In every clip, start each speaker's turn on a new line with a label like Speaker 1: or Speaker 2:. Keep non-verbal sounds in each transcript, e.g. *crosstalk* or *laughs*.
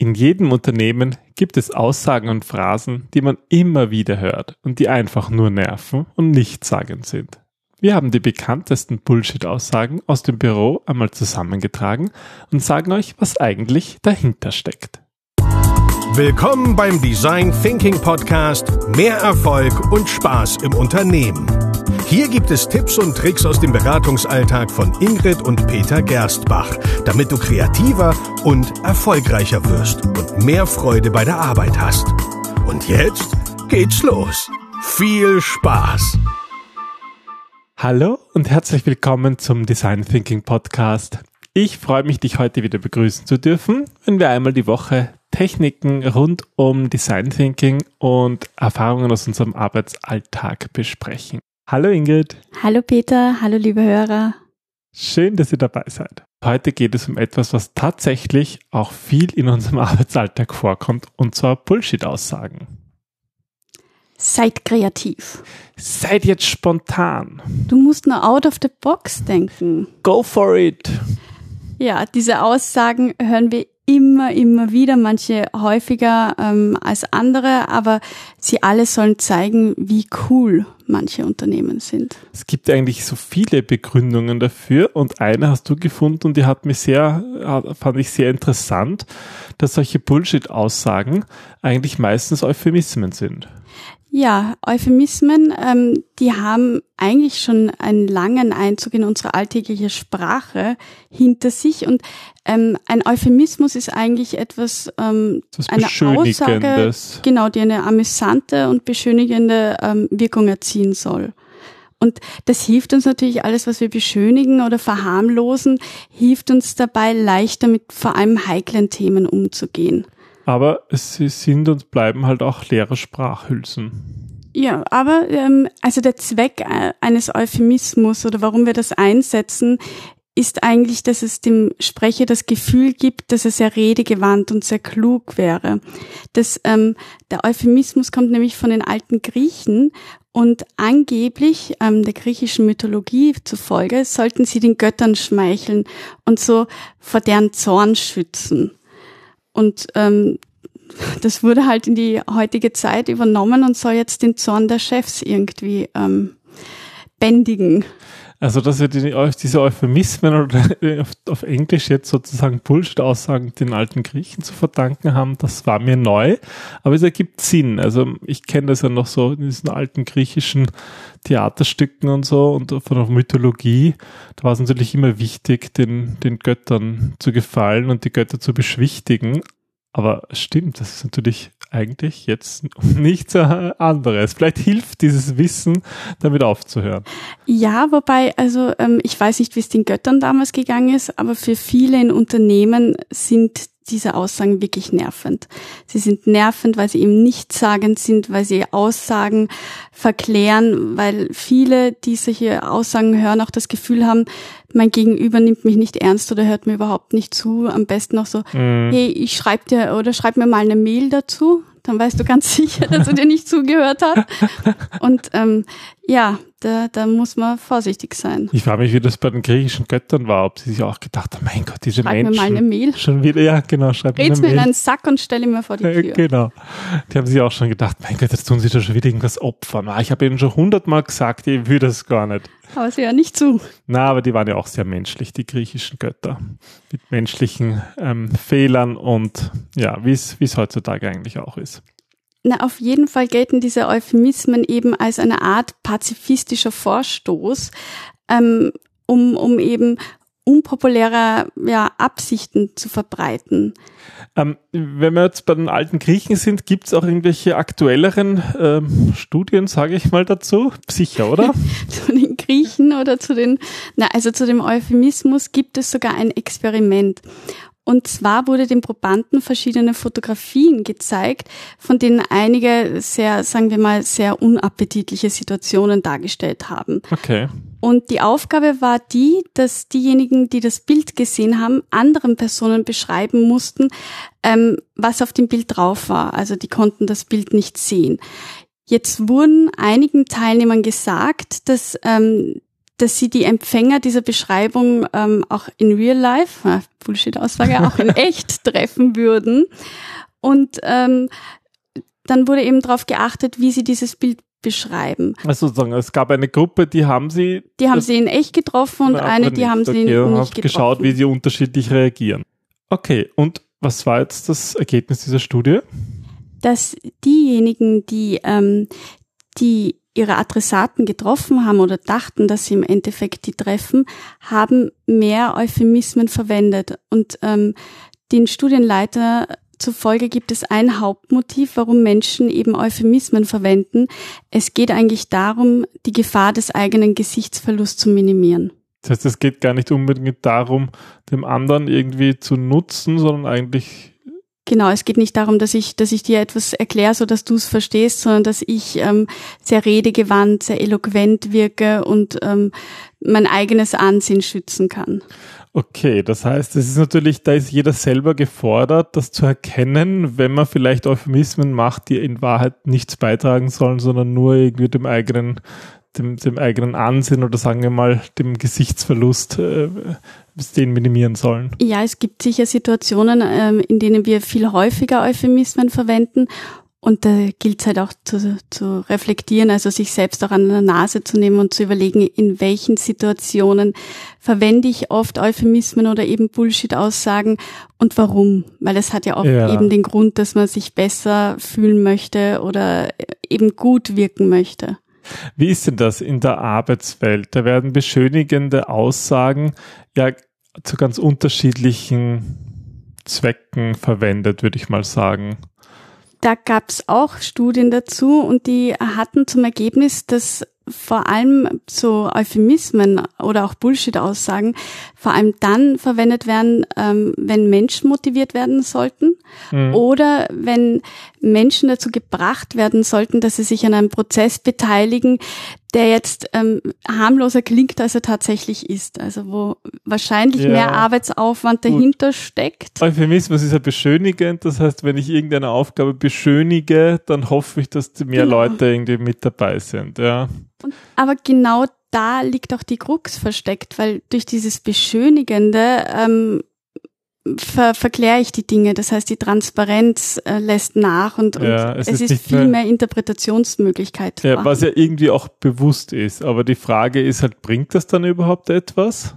Speaker 1: In jedem Unternehmen gibt es Aussagen und Phrasen, die man immer wieder hört und die einfach nur nerven und nichtssagend sind. Wir haben die bekanntesten Bullshit-Aussagen aus dem Büro einmal zusammengetragen und sagen euch, was eigentlich dahinter steckt.
Speaker 2: Willkommen beim Design Thinking Podcast Mehr Erfolg und Spaß im Unternehmen. Hier gibt es Tipps und Tricks aus dem Beratungsalltag von Ingrid und Peter Gerstbach, damit du kreativer und erfolgreicher wirst und mehr Freude bei der Arbeit hast. Und jetzt geht's los. Viel Spaß!
Speaker 1: Hallo und herzlich willkommen zum Design Thinking Podcast. Ich freue mich, dich heute wieder begrüßen zu dürfen, wenn wir einmal die Woche Techniken rund um Design Thinking und Erfahrungen aus unserem Arbeitsalltag besprechen. Hallo Ingrid.
Speaker 3: Hallo Peter, hallo liebe Hörer.
Speaker 1: Schön, dass ihr dabei seid. Heute geht es um etwas, was tatsächlich auch viel in unserem *laughs* Arbeitsalltag vorkommt, und zwar Bullshit-Aussagen.
Speaker 3: Seid kreativ.
Speaker 1: Seid jetzt spontan.
Speaker 3: Du musst nur out of the box denken.
Speaker 1: Go for it.
Speaker 3: Ja, diese Aussagen hören wir immer, immer wieder, manche häufiger ähm, als andere, aber sie alle sollen zeigen, wie cool manche Unternehmen sind.
Speaker 1: Es gibt eigentlich so viele Begründungen dafür und eine hast du gefunden und die hat mich sehr, fand ich sehr interessant, dass solche Bullshit-Aussagen eigentlich meistens Euphemismen sind.
Speaker 3: Ja, Euphemismen, ähm, die haben eigentlich schon einen langen Einzug in unsere alltägliche Sprache hinter sich. Und ähm, ein Euphemismus ist eigentlich etwas, ähm, eine Aussage, genau, die eine amüsante und beschönigende ähm, Wirkung erzielen soll. Und das hilft uns natürlich, alles, was wir beschönigen oder verharmlosen, hilft uns dabei, leichter mit vor allem heiklen Themen umzugehen
Speaker 1: aber sie sind und bleiben halt auch leere Sprachhülsen.
Speaker 3: Ja, aber ähm, also der Zweck äh, eines Euphemismus oder warum wir das einsetzen, ist eigentlich, dass es dem Sprecher das Gefühl gibt, dass er sehr redegewandt und sehr klug wäre. Das, ähm, der Euphemismus kommt nämlich von den alten Griechen und angeblich ähm, der griechischen Mythologie zufolge sollten sie den Göttern schmeicheln und so vor deren Zorn schützen. Und ähm, *laughs* das wurde halt in die heutige Zeit übernommen und soll jetzt den Zorn der Chefs irgendwie ähm, bändigen.
Speaker 1: Also, dass wir die, diese Euphemismen oder *laughs* auf, auf Englisch jetzt sozusagen Bullshit-Aussagen den alten Griechen zu verdanken haben, das war mir neu, aber es ergibt Sinn. Also, ich kenne das ja noch so in diesen alten griechischen Theaterstücken und so und von der Mythologie. Da war es natürlich immer wichtig, den, den Göttern zu gefallen und die Götter zu beschwichtigen. Aber stimmt, das ist natürlich eigentlich jetzt *laughs* nichts anderes. Vielleicht hilft dieses Wissen, damit aufzuhören.
Speaker 3: Ja, wobei, also ähm, ich weiß nicht, wie es den Göttern damals gegangen ist, aber für viele in Unternehmen sind diese Aussagen wirklich nervend. Sie sind nervend, weil sie eben nichtssagend sind, weil sie Aussagen verklären, weil viele, die solche Aussagen hören, auch das Gefühl haben, mein Gegenüber nimmt mich nicht ernst oder hört mir überhaupt nicht zu. Am besten noch so, mhm. hey, ich schreib dir oder schreib mir mal eine Mail dazu dann weißt du ganz *laughs* sicher, dass er dir nicht zugehört hat. Und ähm, ja, da, da muss man vorsichtig sein.
Speaker 1: Ich frage mich, wie das bei den griechischen Göttern war, ob sie sich auch gedacht haben, mein Gott, diese
Speaker 3: schreib
Speaker 1: Menschen.
Speaker 3: Schreib mir mal eine Mail.
Speaker 1: Schon wieder, ja, genau, schreib mir
Speaker 3: mir in einen Sack und stell ihn mir vor die Tür.
Speaker 1: genau. Die haben sich auch schon gedacht, mein Gott, jetzt tun sie da schon wieder irgendwas opfern. Ah, ich habe ihnen schon hundertmal gesagt, ich will das gar nicht.
Speaker 3: Aber sie ja nicht zu.
Speaker 1: Na, aber die waren ja auch sehr menschlich, die griechischen Götter. Mit menschlichen ähm, Fehlern und ja, wie es heutzutage eigentlich auch ist.
Speaker 3: Na, auf jeden Fall gelten diese Euphemismen eben als eine Art pazifistischer Vorstoß, ähm, um, um eben unpopuläre ja, Absichten zu verbreiten.
Speaker 1: Ähm, wenn wir jetzt bei den alten Griechen sind, gibt es auch irgendwelche aktuelleren ähm, Studien, sage ich mal dazu? Sicher, oder? *laughs*
Speaker 3: zu den Griechen oder zu den, na, also zu dem Euphemismus gibt es sogar ein Experiment. Und zwar wurde den Probanden verschiedene Fotografien gezeigt, von denen einige sehr, sagen wir mal, sehr unappetitliche Situationen dargestellt haben.
Speaker 1: Okay.
Speaker 3: Und die Aufgabe war die, dass diejenigen, die das Bild gesehen haben, anderen Personen beschreiben mussten, ähm, was auf dem Bild drauf war. Also die konnten das Bild nicht sehen. Jetzt wurden einigen Teilnehmern gesagt, dass ähm, dass sie die Empfänger dieser Beschreibung ähm, auch in real life, äh, Bullshit-Aussage, auch in *laughs* echt treffen würden. Und ähm, dann wurde eben darauf geachtet, wie sie dieses Bild beschreiben.
Speaker 1: Also sozusagen, es gab eine Gruppe, die haben sie.
Speaker 3: Die haben sie in echt getroffen und eine, die haben sie okay, nicht getroffen.
Speaker 1: geschaut, wie sie unterschiedlich reagieren. Okay, und was war jetzt das Ergebnis dieser Studie?
Speaker 3: Dass diejenigen, die, ähm, die ihre Adressaten getroffen haben oder dachten, dass sie im Endeffekt die treffen, haben mehr Euphemismen verwendet. Und ähm, den Studienleiter zufolge gibt es ein Hauptmotiv, warum Menschen eben Euphemismen verwenden. Es geht eigentlich darum, die Gefahr des eigenen Gesichtsverlusts zu minimieren.
Speaker 1: Das heißt, es geht gar nicht unbedingt darum, dem anderen irgendwie zu nutzen, sondern eigentlich
Speaker 3: Genau, es geht nicht darum, dass ich, dass ich dir etwas erkläre, so dass du es verstehst, sondern dass ich ähm, sehr redegewandt, sehr eloquent wirke und ähm, mein eigenes Ansehen schützen kann.
Speaker 1: Okay, das heißt, es ist natürlich, da ist jeder selber gefordert, das zu erkennen, wenn man vielleicht Euphemismen macht, die in Wahrheit nichts beitragen sollen, sondern nur irgendwie dem eigenen, dem, dem eigenen Ansehen oder sagen wir mal dem Gesichtsverlust äh, den minimieren sollen.
Speaker 3: Ja, es gibt sicher Situationen, ähm, in denen wir viel häufiger Euphemismen verwenden und da gilt es halt auch zu, zu reflektieren, also sich selbst auch an der Nase zu nehmen und zu überlegen, in welchen Situationen verwende ich oft Euphemismen oder eben Bullshit-Aussagen und warum. Weil es hat ja auch ja. eben den Grund, dass man sich besser fühlen möchte oder eben gut wirken möchte.
Speaker 1: Wie ist denn das in der Arbeitswelt? Da werden beschönigende Aussagen ja zu ganz unterschiedlichen Zwecken verwendet, würde ich mal sagen.
Speaker 3: Da gab es auch Studien dazu und die hatten zum Ergebnis, dass vor allem so Euphemismen oder auch Bullshit-Aussagen vor allem dann verwendet werden, ähm, wenn Menschen motiviert werden sollten mhm. oder wenn Menschen dazu gebracht werden sollten, dass sie sich an einem Prozess beteiligen, der jetzt ähm, harmloser klingt, als er tatsächlich ist. Also wo wahrscheinlich ja. mehr Arbeitsaufwand dahinter Gut. steckt.
Speaker 1: Euphemismus ist ja beschönigend. Das heißt, wenn ich irgendeine Aufgabe beschönige, dann hoffe ich, dass mehr genau. Leute irgendwie mit dabei sind. Ja.
Speaker 3: Und, aber genau da liegt auch die Krux versteckt, weil durch dieses Beschönigende ähm, ver verkläre ich die Dinge. Das heißt, die Transparenz äh, lässt nach und, und ja, es, es, ist, ist viel mehr, mehr Interpretationsmöglichkeit.
Speaker 1: Ja, was ja irgendwie auch bewusst ist. Aber die Frage ist halt, bringt das dann überhaupt etwas?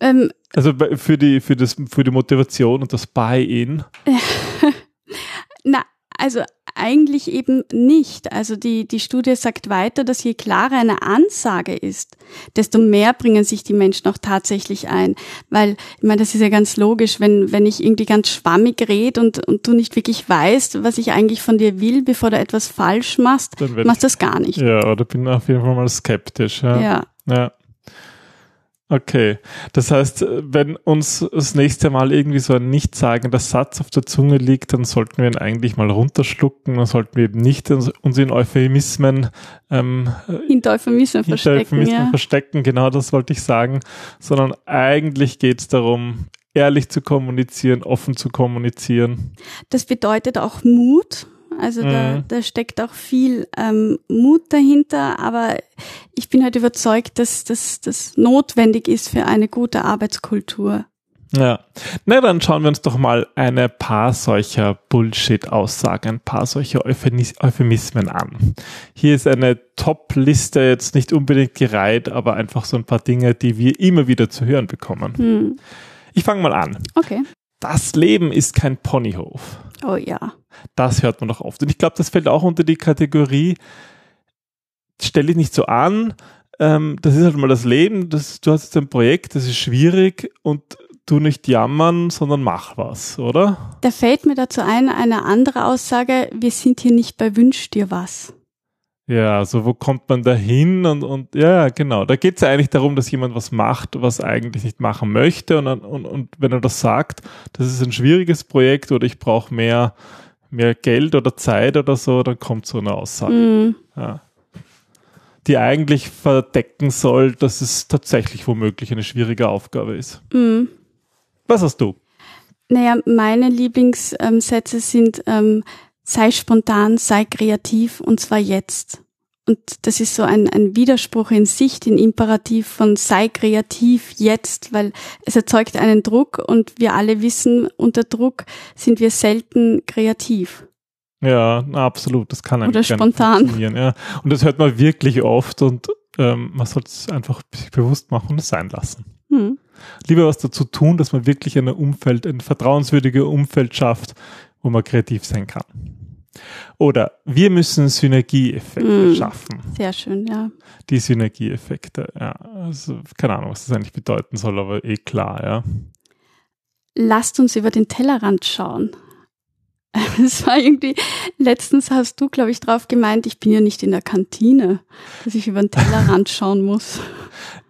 Speaker 1: Ähm, also für die, für, das, für die Motivation und das Buy-in? *laughs*
Speaker 3: Na, also eigentlich eben nicht. Also die, die Studie sagt weiter, dass je klarer eine Ansage ist, desto mehr bringen sich die Menschen auch tatsächlich ein. Weil, ich meine, das ist ja ganz logisch, wenn, wenn ich irgendwie ganz schwammig rede und, und du nicht wirklich weißt, was ich eigentlich von dir will, bevor du etwas falsch machst, machst du das gar nicht.
Speaker 1: Ja, oder bin auf jeden Fall mal skeptisch. Ja.
Speaker 3: ja.
Speaker 1: ja. Okay, das heißt, wenn uns das nächste Mal irgendwie so ein nichtssagender Satz auf der Zunge liegt, dann sollten wir ihn eigentlich mal runterschlucken, dann sollten wir eben nicht uns in Euphemismen ähm,
Speaker 3: hinter Euphemismen verstecken, Euphemismen ja.
Speaker 1: verstecken, genau das wollte ich sagen, sondern eigentlich geht es darum, ehrlich zu kommunizieren, offen zu kommunizieren.
Speaker 3: Das bedeutet auch Mut, also mhm. da, da steckt auch viel ähm, Mut dahinter, aber ich bin halt überzeugt, dass das notwendig ist für eine gute Arbeitskultur.
Speaker 1: Ja, na dann schauen wir uns doch mal eine paar solcher Bullshit-Aussagen, ein paar solcher Euphemismen an. Hier ist eine Top-Liste jetzt nicht unbedingt gereiht, aber einfach so ein paar Dinge, die wir immer wieder zu hören bekommen. Hm. Ich fange mal an.
Speaker 3: Okay.
Speaker 1: Das Leben ist kein Ponyhof.
Speaker 3: Oh ja.
Speaker 1: Das hört man doch oft. Und ich glaube, das fällt auch unter die Kategorie, stell dich nicht so an, ähm, das ist halt mal das Leben, das, du hast jetzt ein Projekt, das ist schwierig und du nicht jammern, sondern mach was, oder?
Speaker 3: Da fällt mir dazu ein, eine andere Aussage, wir sind hier nicht bei Wünsch dir was.
Speaker 1: Ja, also wo kommt man da hin und, und ja, genau. Da geht es ja eigentlich darum, dass jemand was macht, was eigentlich nicht machen möchte. Und, und, und wenn er das sagt, das ist ein schwieriges Projekt oder ich brauche mehr, mehr Geld oder Zeit oder so, dann kommt so eine Aussage. Mhm. Ja. Die eigentlich verdecken soll, dass es tatsächlich womöglich eine schwierige Aufgabe ist. Mhm. Was hast du?
Speaker 3: Naja, meine Lieblingssätze sind, ähm, sei spontan, sei kreativ und zwar jetzt. Und das ist so ein, ein Widerspruch in sich, den Imperativ von sei kreativ jetzt, weil es erzeugt einen Druck und wir alle wissen, unter Druck sind wir selten kreativ.
Speaker 1: Ja, absolut. Das kann
Speaker 3: eigentlich Oder spontan.
Speaker 1: funktionieren. Ja. Und das hört man wirklich oft und ähm, man sollte es einfach sich bewusst machen und es sein lassen. Hm. Lieber was dazu tun, dass man wirklich ein Umfeld, ein vertrauenswürdiges Umfeld schafft, wo man kreativ sein kann. Oder wir müssen Synergieeffekte mm, schaffen.
Speaker 3: Sehr schön, ja.
Speaker 1: Die Synergieeffekte, ja. Also, keine Ahnung, was das eigentlich bedeuten soll, aber eh klar, ja.
Speaker 3: Lasst uns über den Tellerrand schauen. *laughs* Es war irgendwie, letztens hast du, glaube ich, drauf gemeint, ich bin ja nicht in der Kantine, dass ich über den Tellerrand *laughs* schauen muss.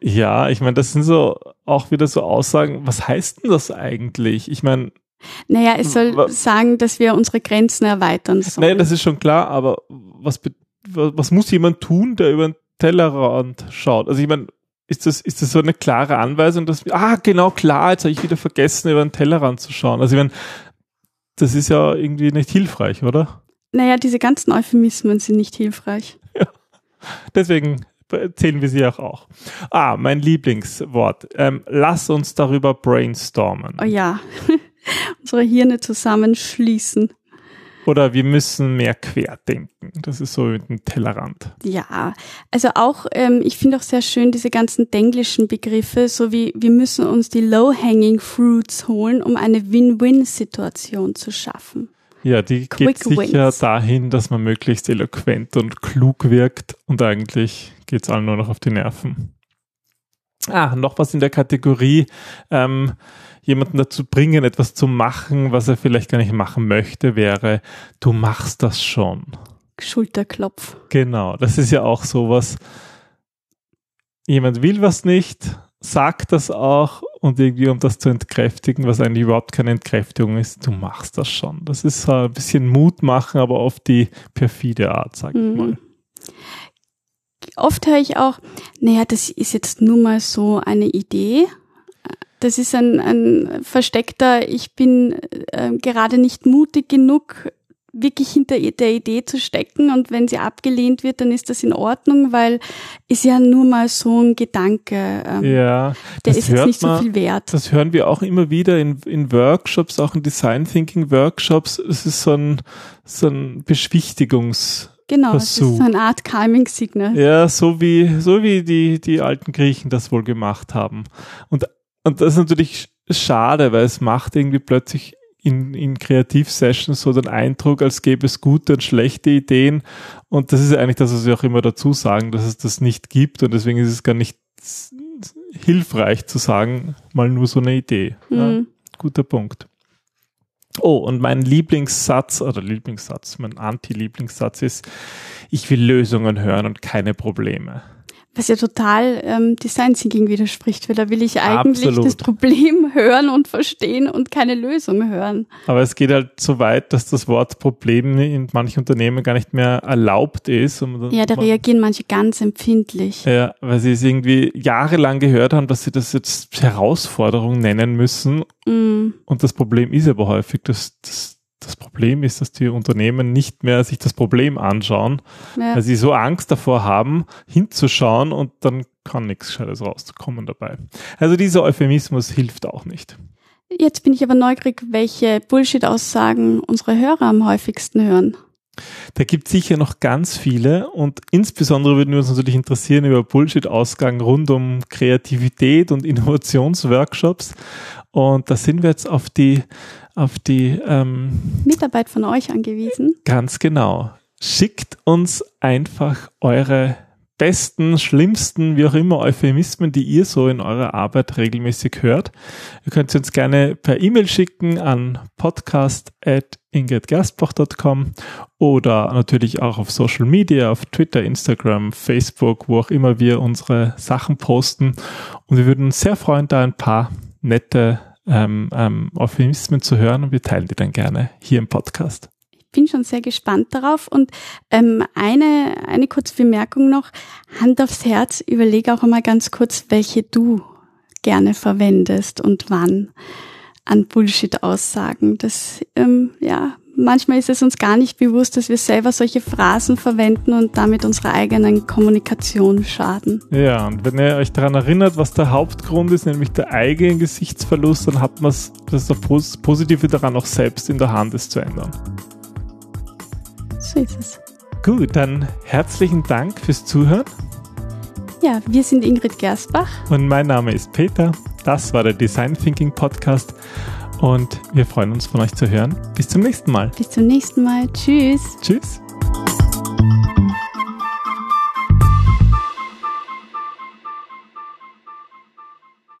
Speaker 1: Ja, ich meine, das sind so auch wieder so Aussagen, was heißt denn das eigentlich? Ich meine,
Speaker 3: naja, es soll sagen, dass wir unsere Grenzen erweitern sollen.
Speaker 1: Naja, das ist schon klar, aber was, was muss jemand tun, der über den Tellerrand schaut? Also ich meine, ist das, ist das so eine klare Anweisung, dass wir, ah, genau, klar, jetzt habe ich wieder vergessen, über den Tellerrand zu schauen. Also ich meine, das ist ja irgendwie nicht hilfreich, oder?
Speaker 3: Naja, diese ganzen Euphemismen sind nicht hilfreich. *laughs* Ja.
Speaker 1: Deswegen zählen wir sie auch. auch. Ah, mein Lieblingswort. Ähm, lass uns darüber brainstormen.
Speaker 3: Oh ja. *laughs* unsere Hirne zusammenschließen.
Speaker 1: Oder wir müssen mehr querdenken. Das ist so ein Tellerrand.
Speaker 3: Ja, also auch, ähm, ich finde auch sehr schön diese ganzen denglischen Begriffe, so wie wir müssen uns die Low-Hanging Fruits holen, um eine Win-Win-Situation zu schaffen.
Speaker 1: Ja, die Quick geht sicher wins. dahin, dass man möglichst eloquent und klug wirkt und eigentlich geht es allen nur noch auf die Nerven. Ah, noch was in der Kategorie. Ähm, jemanden dazu bringen, etwas zu machen, was er vielleicht gar nicht machen möchte, wäre, du machst das schon.
Speaker 3: Schulterklopf.
Speaker 1: Genau, das ist ja auch sowas. Jemand will was nicht, sagt das auch und irgendwie, um das zu entkräftigen, was eigentlich überhaupt keine Entkräftigung ist, du machst das schon. Das ist ein bisschen Mut machen, aber auf die perfide Art, sag ich mhm. mal.
Speaker 3: Oft höre ich auch, naja, das ist jetzt nur mal so eine Idee das ist ein, ein versteckter, ich bin äh, gerade nicht mutig genug, wirklich hinter der Idee zu stecken und wenn sie abgelehnt wird, dann ist das in Ordnung, weil ist ja nur mal so ein Gedanke.
Speaker 1: Ähm, ja,
Speaker 3: der ist jetzt nicht man, so viel wert.
Speaker 1: Das hören wir auch immer wieder in, in Workshops, auch in Design Thinking Workshops. Es ist so ein, so ein Beschwichtigungs-
Speaker 3: Genau, das ist so eine Art Calming Signal.
Speaker 1: Ja, so wie, so wie die, die alten Griechen das wohl gemacht haben. Und und das ist natürlich schade, weil es macht irgendwie plötzlich in, in Kreativsessions so den Eindruck, als gäbe es gute und schlechte Ideen. Und das ist eigentlich das, was wir auch immer dazu sagen, dass es das nicht gibt. Und deswegen ist es gar nicht hilfreich zu sagen, mal nur so eine Idee. Mhm. Ja, guter Punkt. Oh, und mein Lieblingssatz oder Lieblingssatz, mein Anti-Lieblingssatz ist, ich will Lösungen hören und keine Probleme.
Speaker 3: Was ja total ähm, Design Thinking widerspricht, weil da will ich eigentlich Absolut. das Problem *laughs* hören und verstehen und keine Lösung hören.
Speaker 1: Aber es geht halt so weit, dass das Wort Problem in manchen Unternehmen gar nicht mehr erlaubt ist.
Speaker 3: ja, da reagieren manche ganz empfindlich.
Speaker 1: Ja, weil sie es irgendwie jahrelang gehört haben, dass sie das jetzt Herausforderung nennen müssen. Mm. Und das Problem ist aber häufig, dass, dass das Problem ist, dass die Unternehmen nicht mehr sich das Problem anschauen, ja. weil sie so Angst davor haben, hinzuschauen und dann kann nichts Gescheites rauskommen dabei. Also dieser Euphemismus hilft auch nicht.
Speaker 3: Jetzt bin ich aber neugierig, welche Bullshit-Aussagen unsere Hörer am häufigsten hören.
Speaker 1: Da gibt es sicher noch ganz viele und insbesondere würden wir uns natürlich interessieren über Bullshit-Aussagen rund um Kreativität und Innovationsworkshops. Und da sind wir jetzt auf die auf die ähm,
Speaker 3: Mitarbeit von euch angewiesen.
Speaker 1: Ganz genau. Schickt uns einfach eure besten, schlimmsten, wie auch immer, Euphemismen, die ihr so in eurer Arbeit regelmäßig hört. Ihr könnt sie uns gerne per E-Mail schicken an podcast.ingridgerstbach.com oder natürlich auch auf Social Media, auf Twitter, Instagram, Facebook, wo auch immer wir unsere Sachen posten. Und wir würden uns sehr freuen, da ein paar nette ähm, ähm, Euphemismen zu hören und wir teilen die dann gerne hier im Podcast.
Speaker 3: Ich bin schon sehr gespannt darauf und ähm, eine, eine kurze Bemerkung noch. Hand aufs Herz, überlege auch einmal ganz kurz, welche du gerne verwendest und wann an Bullshit-Aussagen. Das, ähm, ja, manchmal ist es uns gar nicht bewusst, dass wir selber solche Phrasen verwenden und damit unserer eigenen Kommunikation schaden.
Speaker 1: Ja, und wenn ihr euch daran erinnert, was der Hauptgrund ist, nämlich der eigene Gesichtsverlust, dann hat man das Positive daran auch selbst in der Hand, es zu ändern.
Speaker 3: So ist es.
Speaker 1: Gut, dann herzlichen Dank fürs Zuhören.
Speaker 3: Ja, wir sind Ingrid Gersbach.
Speaker 1: Und mein Name ist Peter. Das war der Design Thinking Podcast. Und wir freuen uns von euch zu hören. Bis zum nächsten Mal.
Speaker 3: Bis zum nächsten Mal. Tschüss.
Speaker 1: Tschüss.